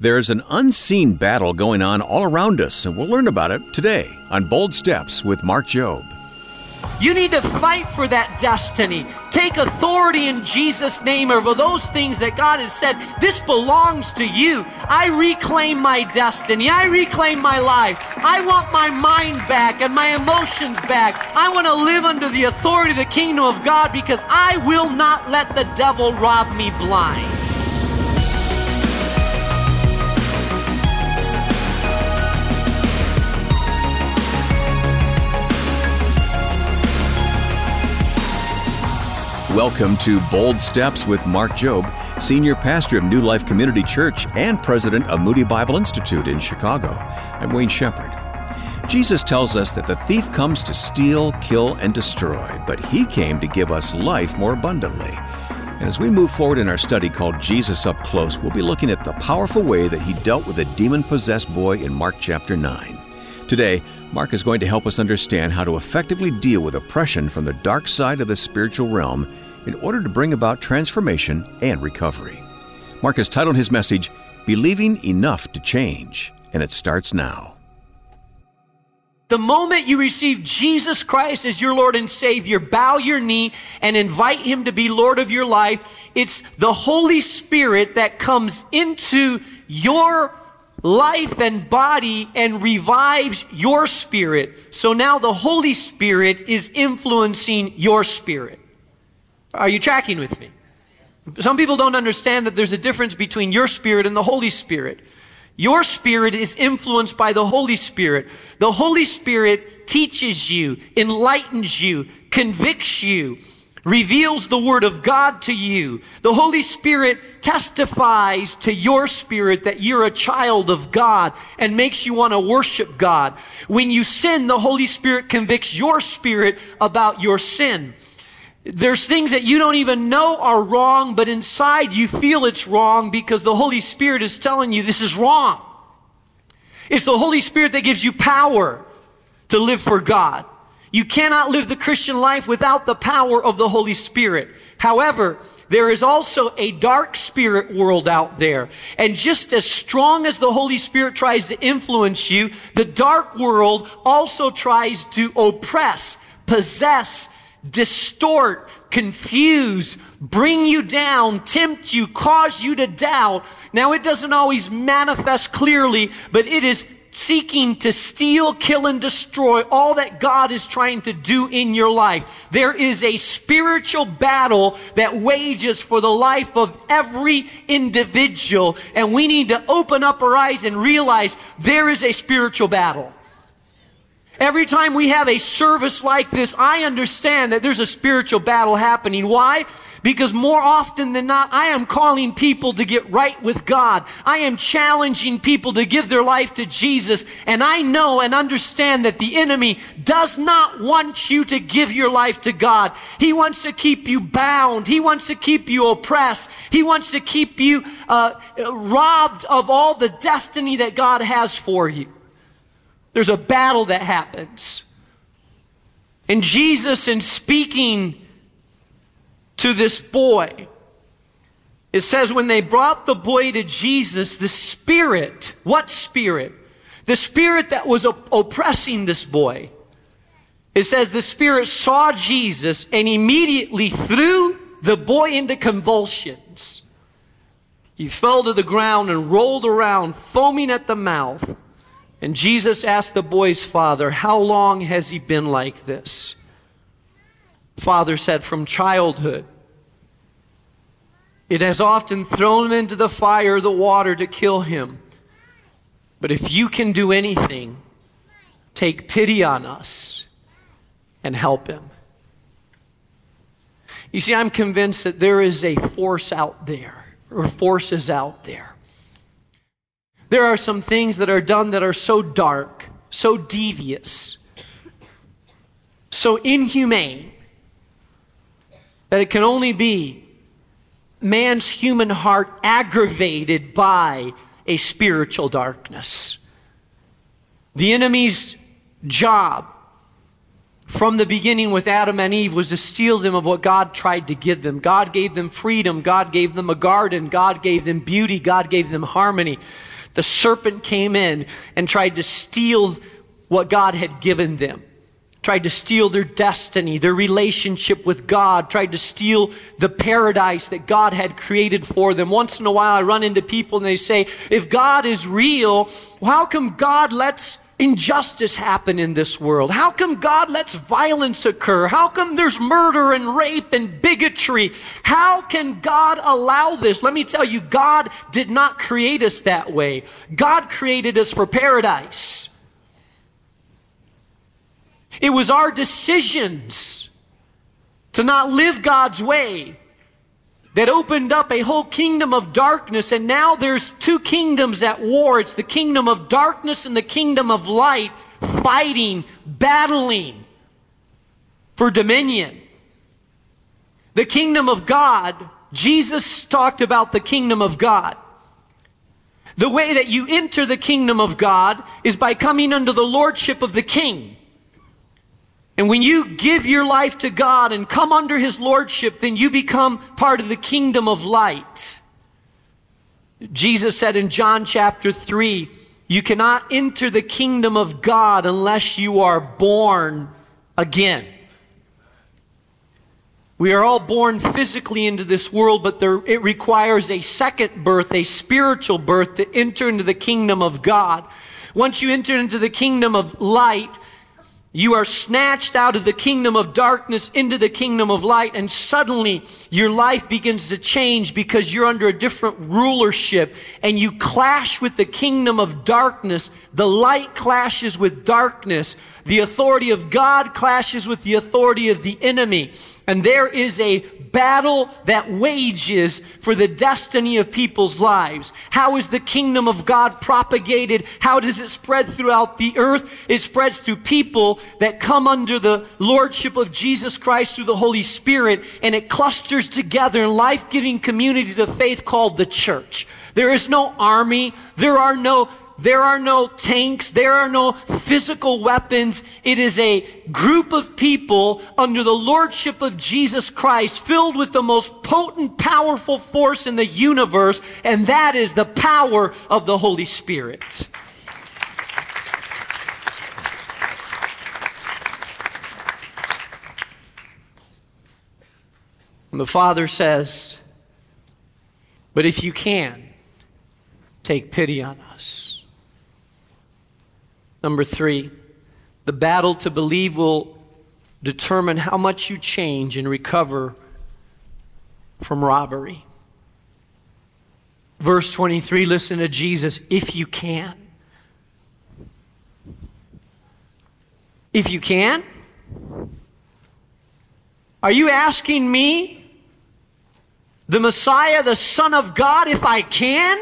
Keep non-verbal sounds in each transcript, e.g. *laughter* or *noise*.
There's an unseen battle going on all around us, and we'll learn about it today on Bold Steps with Mark Jobe. You need to fight for that destiny. Take authority in Jesus' name over those things that God has said, this belongs to you. I reclaim my destiny. I reclaim my life. I want my mind back and my emotions back. I want to live under the authority of the kingdom of God because I will not let the devil rob me blind. Welcome to Bold Steps with Mark Jobe, Senior Pastor of New Life Community Church and President of Moody Bible Institute in Chicago. I'm Wayne Shepherd. Jesus tells us that the thief comes to steal, kill, and destroy, but he came to give us life more abundantly. And as we move forward in our study called Jesus Up Close, we'll be looking at the powerful way that he dealt with a demon possessed boy in Mark chapter 9. Today, Mark is going to help us understand how to effectively deal with oppression from the dark side of the spiritual realm in order to bring about transformation and recovery. Mark has titled his message, Believing Enough to Change, and it starts now. The moment you receive Jesus Christ as your Lord and Savior, bow your knee and invite Him to be Lord of your life. It's the Holy Spirit that comes into your life and body and revives your spirit. So now the Holy Spirit is influencing your spirit. Are you tracking with me? Some people don't understand that there's a difference between your spirit and the Holy Spirit. Your spirit is influenced by the Holy Spirit. The Holy Spirit teaches you, enlightens you, convicts you, reveals the Word of God to you. The Holy Spirit testifies to your spirit that you're a child of God and makes you want to worship God. When you sin, the Holy Spirit convicts your spirit about your sin. There's things that you don't even know are wrong, but inside you feel it's wrong because the Holy Spirit is telling you this is wrong. It's the Holy Spirit that gives you power to live for God. You cannot live the Christian life without the power of the Holy Spirit. However, there is also a dark spirit world out there. And just as strong as the Holy Spirit tries to influence you, the dark world also tries to oppress, possess, distort, confuse, bring you down, tempt you, cause you to doubt. Now, it doesn't always manifest clearly, but it is seeking to steal, kill, and destroy all that God is trying to do in your life. There is a spiritual battle that wages for the life of every individual, and we need to open up our eyes and realize there is a spiritual battle. Every time we have a service like this, I understand that there's a spiritual battle happening. Why? Because more often than not, I am calling people to get right with God. I am challenging people to give their life to Jesus. And I know and understand that the enemy does not want you to give your life to God. He wants to keep you bound. He wants to keep you oppressed. He wants to keep you uh, robbed of all the destiny that God has for you. There's a battle that happens. And Jesus, in speaking to this boy, it says, when they brought the boy to Jesus, the spirit, what spirit? The spirit that was op- oppressing this boy. It says the spirit saw Jesus and immediately threw the boy into convulsions. He fell to the ground and rolled around, foaming at the mouth. And Jesus asked the boy's father, How long has he been like this? Father said, From childhood. It has often thrown him into the fire, the water to kill him. But if you can do anything, take pity on us and help him. You see, I'm convinced that there is a force out there, or forces out there there are some things that are done that are so dark, so devious, so inhumane, that it can only be man's human heart aggravated by a spiritual darkness. The enemy's job from the beginning with Adam and Eve was to steal them of what God tried to give them. God gave them freedom. God gave them a garden. God gave them beauty. God gave them harmony. The serpent came in and tried to steal what God had given them. Tried to steal their destiny, their relationship with God, tried to steal the paradise that God had created for them. Once in a while, I run into people and they say, If God is real, how come God lets injustice happen in this world? How come God lets violence occur? How come there's murder and rape and bigotry? How can God allow this? Let me tell you, God did not create us that way. God created us for paradise. It was our decisions to not live God's way that opened up a whole kingdom of darkness, and now there's two kingdoms at war. It's the kingdom of darkness and the kingdom of light fighting, battling for dominion. The kingdom of God, Jesus talked about the kingdom of God. The way that you enter the kingdom of God is by coming under the lordship of the king. And when you give your life to God and come under His Lordship, then you become part of the kingdom of light. Jesus said in John chapter 3, you cannot enter the kingdom of God unless you are born again. We are all born physically into this world, but there, it requires a second birth, a spiritual birth, to enter into the kingdom of God. Once you enter into the kingdom of light, you are snatched out of the kingdom of darkness into the kingdom of light, and suddenly your life begins to change because you're under a different rulership and you clash with the kingdom of darkness. The light clashes with darkness. The authority of God clashes with the authority of the enemy. And there is a battle that wages for the destiny of people's lives. How is the kingdom of God propagated? How does it spread throughout the earth? It spreads through people that come under the lordship of Jesus Christ through the Holy Spirit, and it clusters together in life giving communities of faith called the church. There is no army, there are no there are no tanks. There are no physical weapons. It is a group of people under the lordship of Jesus Christ filled with the most potent, powerful force in the universe, and that is the power of the Holy Spirit. And the Father says, But if you can, take pity on us. Number three, the battle to believe will determine how much you change and recover from robbery. Verse 23, listen to Jesus, if you can. If you can? Are you asking me, the Messiah, the Son of God, if I can?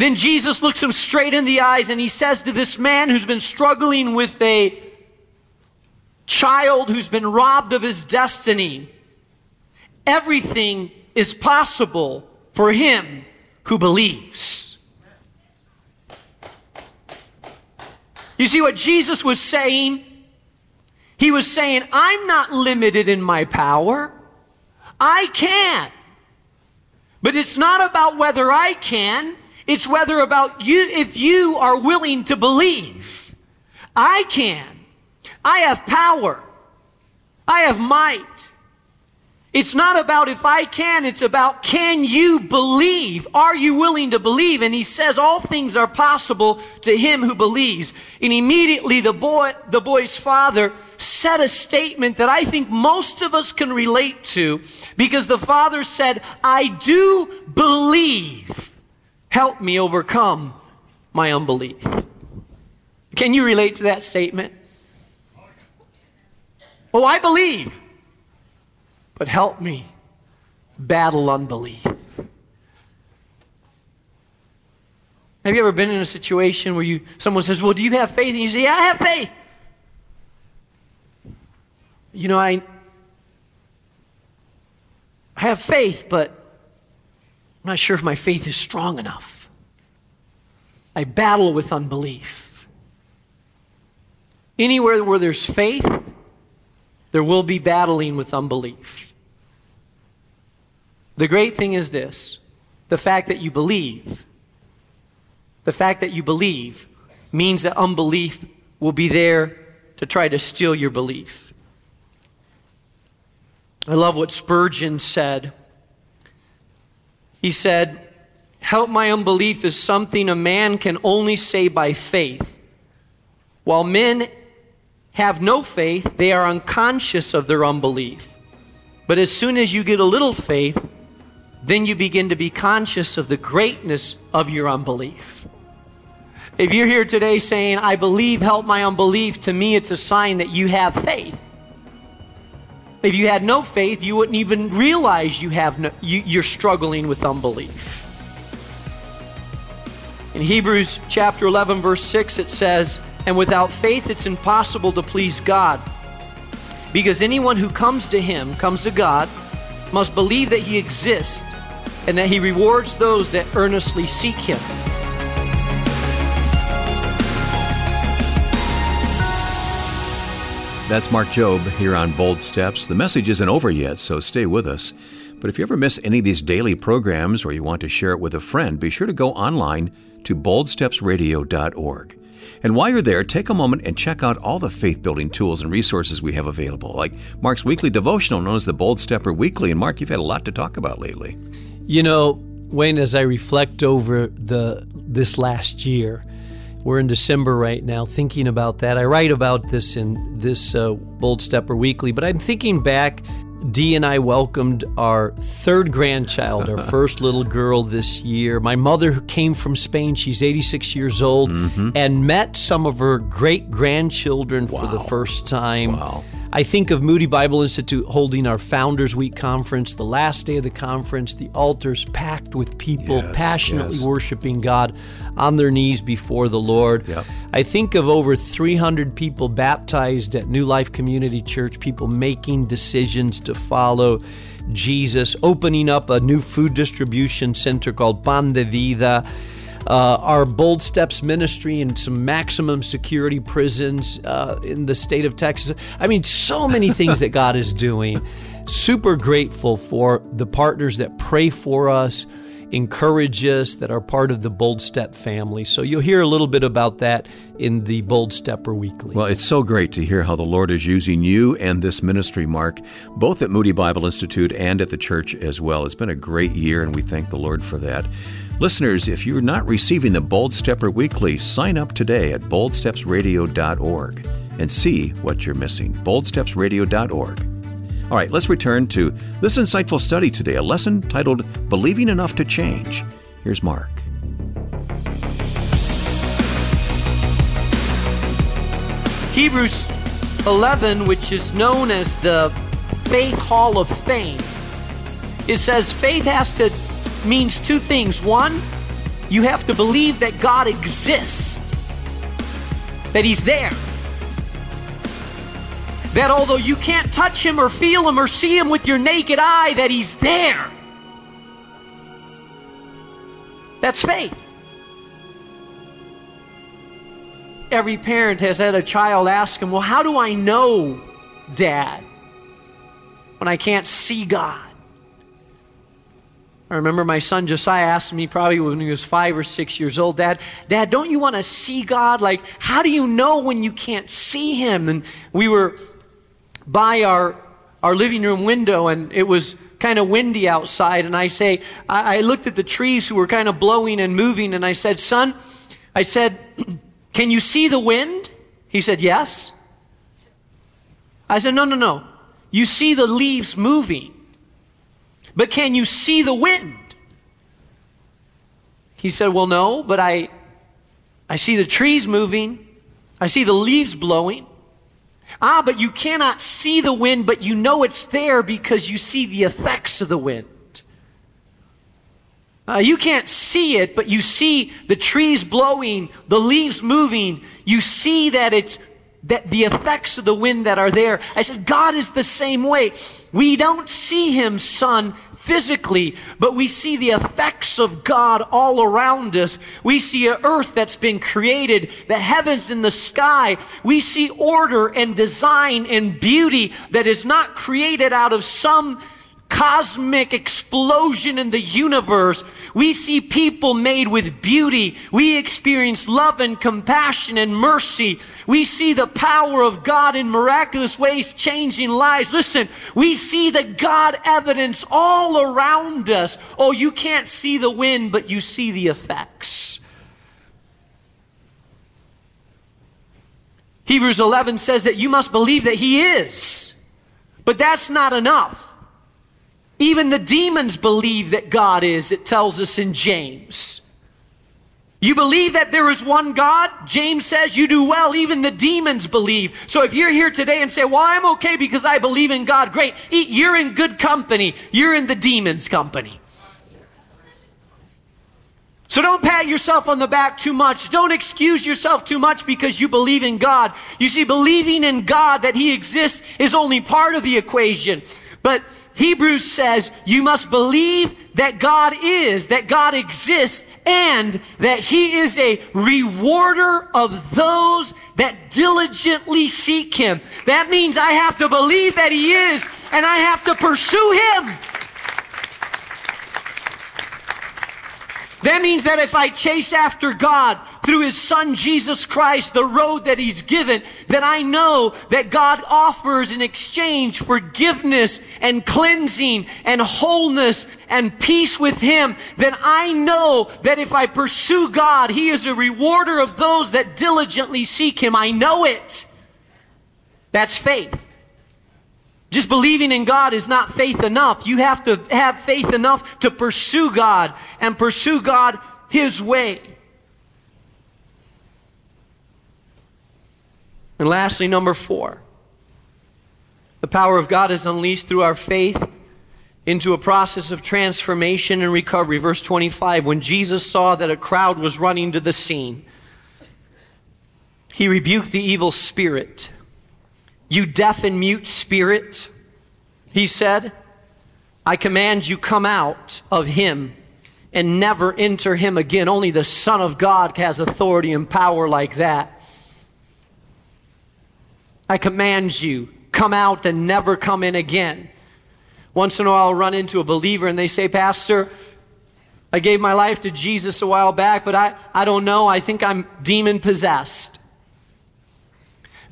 Then Jesus looks him straight in the eyes and he says to this man who's been struggling with a child who's been robbed of his destiny, everything is possible for him who believes. You see what Jesus was saying? He was saying, I'm not limited in my power. I can. But it's not about whether I can. It's whether about you, if you are willing to believe. I can. I have power. I have might. It's not about if I can, it's about can you believe? Are you willing to believe? And he says all things are possible to him who believes. And immediately the boy, the boy's father said a statement that I think most of us can relate to because the father said, I do believe. Help me overcome my unbelief. Can you relate to that statement? Oh, I believe, but help me battle unbelief. Have you ever been in a situation where you someone says, "Well, do you have faith?" and you say, "Yeah, I have faith." You know, I I have faith, but I'm not sure if my faith is strong enough. I battle with unbelief. Anywhere where there's faith, there will be battling with unbelief. The great thing is this the fact that you believe. The fact that you believe means that unbelief will be there to try to steal your belief. I love what Spurgeon said. He said, Help my unbelief is something a man can only say by faith. While men have no faith, they are unconscious of their unbelief. But as soon as you get a little faith, then you begin to be conscious of the greatness of your unbelief. If you're here today saying, I believe, help my unbelief, to me it's a sign that you have faith. If you had no faith, you wouldn't even realize you have no, you, you're struggling with unbelief. In Hebrews chapter 11, verse 6, it says, And without faith it's impossible to please God. Because anyone who comes to him, comes to God, must believe that he exists and that he rewards those that earnestly seek him. That's Mark Jobe here on Bold Steps. The message isn't over yet, so stay with us. But if you ever miss any of these daily programs or you want to share it with a friend, be sure to go online to boldstepsradio.org. And while you're there, take a moment and check out all the faith building tools and resources we have available, like Mark's weekly devotional known as the Bold Stepper Weekly. And Mark, you've had a lot to talk about lately. You know, Wayne, as I reflect over the this last year, we're in December right now, thinking about that. I write about this in this uh, Bold Stepper Weekly, but I'm thinking back. Dee and I welcomed our third grandchild, our *laughs* first little girl this year. My mother who came from Spain. She's 86 years old mm-hmm. and met some of her great grandchildren wow. for the first time. Wow. I think of Moody Bible Institute holding our Founders Week conference, the last day of the conference, the altars packed with people yes, passionately yes. worshiping God on their knees before the Lord. Yep. I think of over 300 people baptized at New Life Community Church, people making decisions to follow Jesus, opening up a new food distribution center called Pan de Vida uh, our Bold Steps ministry in some maximum security prisons uh, in the state of Texas. I mean, so many *laughs* things that God is doing. Super grateful for the partners that pray for us, encourage us, that are part of the Bold Step family. So you'll hear a little bit about that in the Bold Stepper Weekly. Well, it's so great to hear how the Lord is using you and this ministry, Mark, both at Moody Bible Institute and at the church as well. It's been a great year, and we thank the Lord for that. Listeners, if you're not receiving the Bold Stepper Weekly, sign up today at boldstepsradio.org and see what you're missing. boldstepsradio.org. All right, let's return to this insightful study today, a lesson titled Believing Enough to Change. Here's Mark. Hebrews 11, which is known as the Faith Hall of Fame, it says faith has to means two things. One, you have to believe that God exists, that He's there. That although you can't touch Him or feel Him or see Him with your naked eye, that He's there. That's faith. Every parent has had a child ask him, Well, how do I know, Dad, when I can't see God? I remember my son Josiah asked me probably when he was five or six years old, Dad, Dad, don't you want to see God? Like, how do you know when you can't see Him? And we were by our our living room window, and it was kind of windy outside. And I say, I, I looked at the trees who were kind of blowing and moving, and I said, Son, I said, *clears throat* Can you see the wind? He said, Yes. I said, No, no, no. You see the leaves moving. But can you see the wind? He said, Well, no, but I, I see the trees moving, I see the leaves blowing. Ah, but you cannot see the wind, but you know it's there because you see the effects of the wind. Uh, you can't see it, but you see the trees blowing, the leaves moving. You see that it's that the effects of the wind that are there. I said, God is the same way. We don't see him, son, physically, but we see the effects of God all around us. We see an earth that's been created, the heavens and the sky. We see order and design and beauty that is not created out of some cosmic explosion in the universe. We see people made with beauty. We experience love and compassion and mercy. We see the power of God in miraculous ways changing lives. Listen, we see the God evidence all around us. Oh, you can't see the wind, but you see the effects. Hebrews 11 says that you must believe that He is. But that's not enough. Even the demons believe that God is, it tells us in James. You believe that there is one God? James says you do well. Even the demons believe. So if you're here today and say, Well, I'm okay because I believe in God, great. You're in good company. You're in the demons' company. So don't pat yourself on the back too much. Don't excuse yourself too much because you believe in God. You see, believing in God that He exists is only part of the equation. But Hebrews says you must believe that God is, that God exists, and that He is a rewarder of those that diligently seek Him. That means I have to believe that He is, and I have to pursue Him. That means that if I chase after God, through his son Jesus Christ, the road that he's given, that I know that God offers in exchange forgiveness and cleansing and wholeness and peace with him, then I know that if I pursue God, he is a rewarder of those that diligently seek him. I know it. That's faith. Just believing in God is not faith enough. You have to have faith enough to pursue God and pursue God His way. And lastly, number four, the power of God is unleashed through our faith into a process of transformation and recovery. Verse 25 When Jesus saw that a crowd was running to the scene, he rebuked the evil spirit. You deaf and mute spirit, he said, I command you come out of him and never enter him again. Only the Son of God has authority and power like that. I command you, come out and never come in again. Once in a while, I'll run into a believer and they say, Pastor, I gave my life to Jesus a while back, but I, I don't know. I think I'm demon possessed.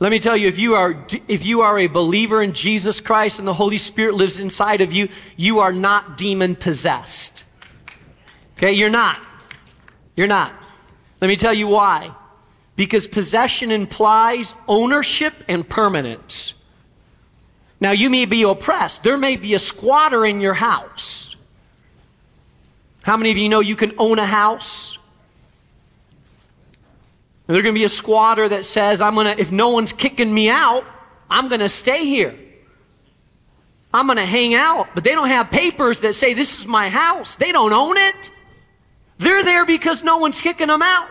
Let me tell you, if you, are, if you are a believer in Jesus Christ and the Holy Spirit lives inside of you, you are not demon possessed. Okay, you're not. You're not. Let me tell you why because possession implies ownership and permanence. Now, you may be oppressed. There may be a squatter in your house. How many of you know you can own a house? And there's going to be a squatter that says, I'm going to, if no one's kicking me out, I'm going to stay here. I'm going to hang out. But they don't have papers that say, this is my house. They don't own it. They're there because no one's kicking them out.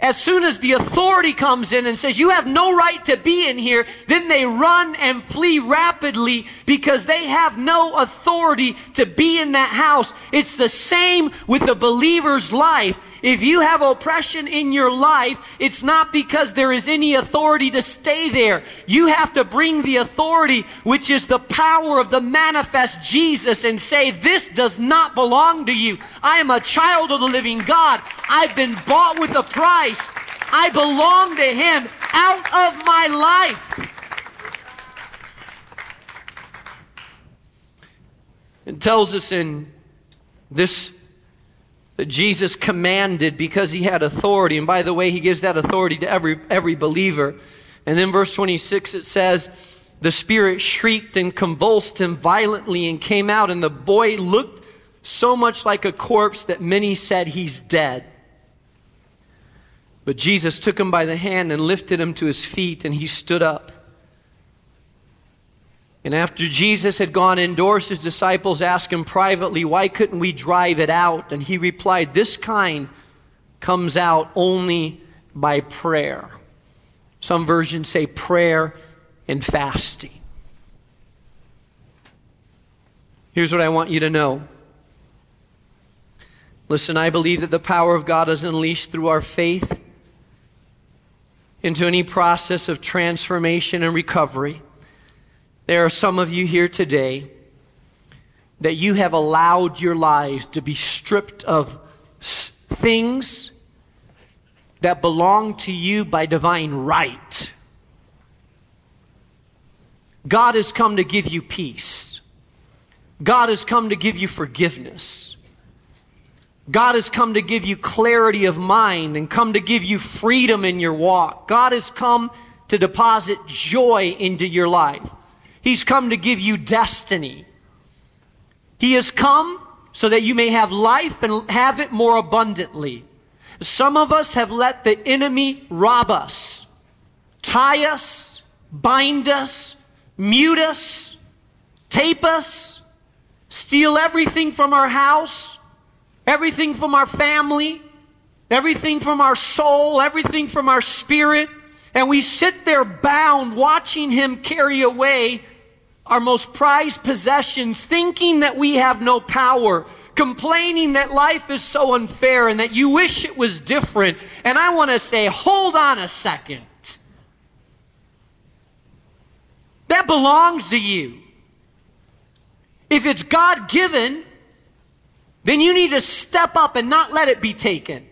As soon as the authority comes in and says, You have no right to be in here, then they run and flee rapidly because they have no authority to be in that house. It's the same with a believer's life. If you have oppression in your life, it's not because there is any authority to stay there. You have to bring the authority, which is the power of the manifest Jesus, and say, This does not belong to you. I am a child of the living God. I've been bought with a price. I belong to Him out of my life. It tells us in this that Jesus commanded because he had authority. And by the way, he gives that authority to every, every believer. And then verse 26 it says, The Spirit shrieked and convulsed him violently and came out, and the boy looked so much like a corpse that many said he's dead. But Jesus took him by the hand and lifted him to his feet, and he stood up. And after Jesus had gone indoors, his disciples asked him privately, Why couldn't we drive it out? And he replied, This kind comes out only by prayer. Some versions say prayer and fasting. Here's what I want you to know. Listen, I believe that the power of God is unleashed through our faith into any process of transformation and recovery. There are some of you here today that you have allowed your lives to be stripped of things that belong to you by divine right. God has come to give you peace. God has come to give you forgiveness. God has come to give you clarity of mind and come to give you freedom in your walk. God has come to deposit joy into your life. He's come to give you destiny. He has come so that you may have life and have it more abundantly. Some of us have let the enemy rob us, tie us, bind us, mute us, tape us, steal everything from our house, everything from our family, everything from our soul, everything from our spirit. And we sit there bound watching him carry away our most prized possessions, thinking that we have no power, complaining that life is so unfair and that you wish it was different. And I want to say, hold on a second. That belongs to you. If it's God given, then you need to step up and not let it be taken.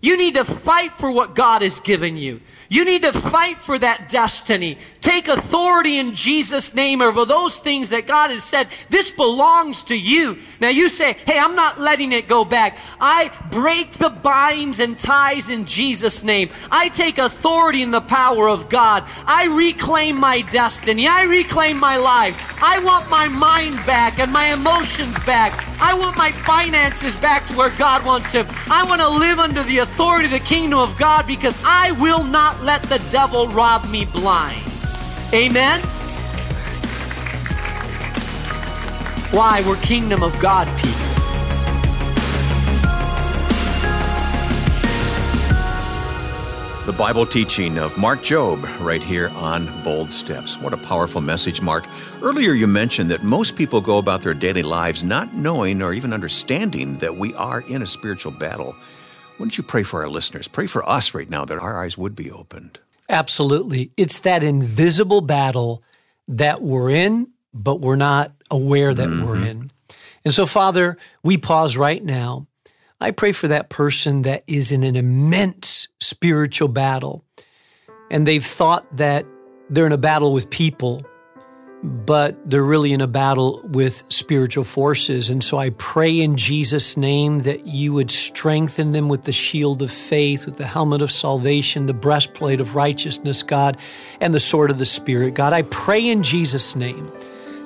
You need to fight for what God has given you. You need to fight for that destiny. Take authority in Jesus' name over those things that God has said, this belongs to you. Now you say, hey, I'm not letting it go back. I break the binds and ties in Jesus' name. I take authority in the power of God. I reclaim my destiny. I reclaim my life. I want my mind back and my emotions back. I want my finances back to where God wants them. I want to live under the authority of the kingdom of God because I will not let the devil rob me blind. Amen? Why? We're kingdom of God people. The Bible teaching of Mark Jobe right here on Bold Steps. What a powerful message, Mark. Earlier, you mentioned that most people go about their daily lives not knowing or even understanding that we are in a spiritual battle. Wouldn't you pray for our listeners? Pray for us right now that our eyes would be opened. Absolutely. It's that invisible battle that we're in, but we're not aware that mm-hmm. we're in. And so, Father, we pause right now. I pray for that person that is in an immense spiritual battle and they've thought that they're in a battle with people but they're really in a battle with spiritual forces. And so I pray in Jesus' name that you would strengthen them with the shield of faith, with the helmet of salvation, the breastplate of righteousness, God, and the sword of the Spirit. God, I pray in Jesus' name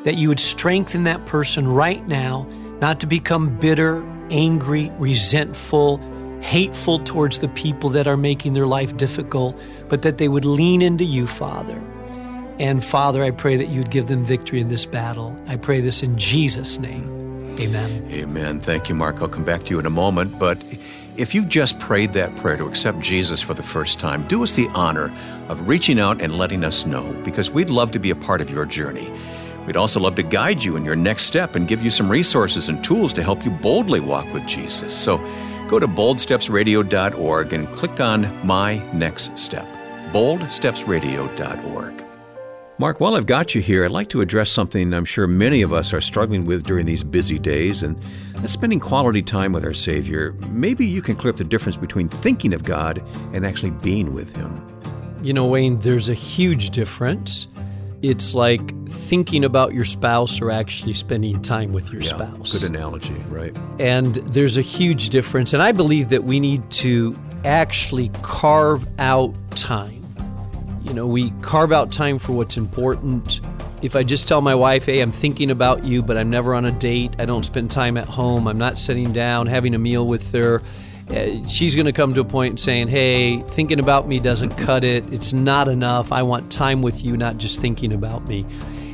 that you would strengthen that person right now, not to become bitter, angry, resentful, hateful towards the people that are making their life difficult, but that they would lean into you, Father and Father, I pray that you'd give them victory in this battle. I pray this in Jesus' name. Amen. Amen. Thank you, Mark. I'll come back to you in a moment. But if you just prayed that prayer to accept Jesus for the first time, do us the honor of reaching out and letting us know because we'd love to be a part of your journey. We'd also love to guide you in your next step and give you some resources and tools to help you boldly walk with Jesus. So go to boldstepsradio.org and click on My Next Step. boldstepsradio.org. Mark, while I've got you here, I'd like to address something I'm sure many of us are struggling with during these busy days, and that's spending quality time with our Savior. Maybe you can clear up the difference between thinking of God and actually being with Him. You know, Wayne, there's a huge difference. It's like thinking about your spouse or actually spending time with your yeah, spouse. Good analogy, right? And there's a huge difference. And I believe that we need to actually carve out time you know, we carve out time for what's important. If I just tell my wife, hey, I'm thinking about you, but I'm never on a date, I don't spend time at home, I'm not sitting down having a meal with her, uh, she's going to come to a point saying, hey, thinking about me doesn't cut it. It's not enough. I want time with you, not just thinking about me.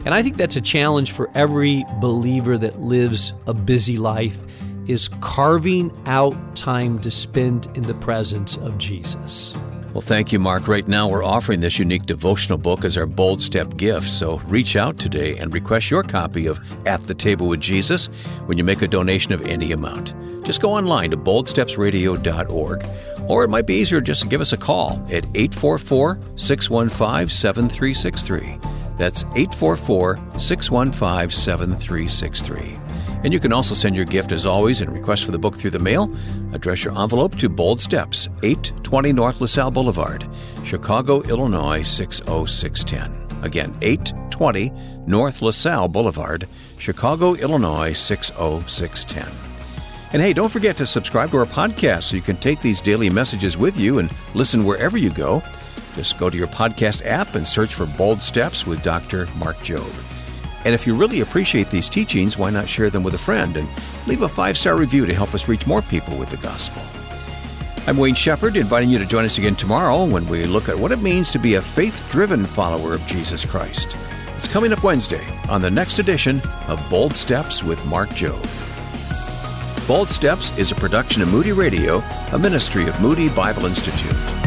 And I think that's a challenge for every believer that lives a busy life is carving out time to spend in the presence of Jesus. Well, thank you, Mark. Right now, we're offering this unique devotional book as our Bold Step gift. So reach out today and request your copy of At the Table with Jesus when you make a donation of any amount. Just go online to boldstepsradio.org, or it might be easier just to give us a call at 844 615 7363. That's 844 615 7363. And you can also send your gift as always and request for the book through the mail. Address your envelope to Bold Steps, 820 North LaSalle Boulevard, Chicago, Illinois 60610. Again, 820 North LaSalle Boulevard, Chicago, Illinois 60610. And hey, don't forget to subscribe to our podcast so you can take these daily messages with you and listen wherever you go. Just go to your podcast app and search for Bold Steps with Dr. Mark Jobe. And if you really appreciate these teachings, why not share them with a friend and leave a five star review to help us reach more people with the gospel? I'm Wayne Shepherd, inviting you to join us again tomorrow when we look at what it means to be a faith driven follower of Jesus Christ. It's coming up Wednesday on the next edition of Bold Steps with Mark Jobe. Bold Steps is a production of Moody Radio, a ministry of Moody Bible Institute.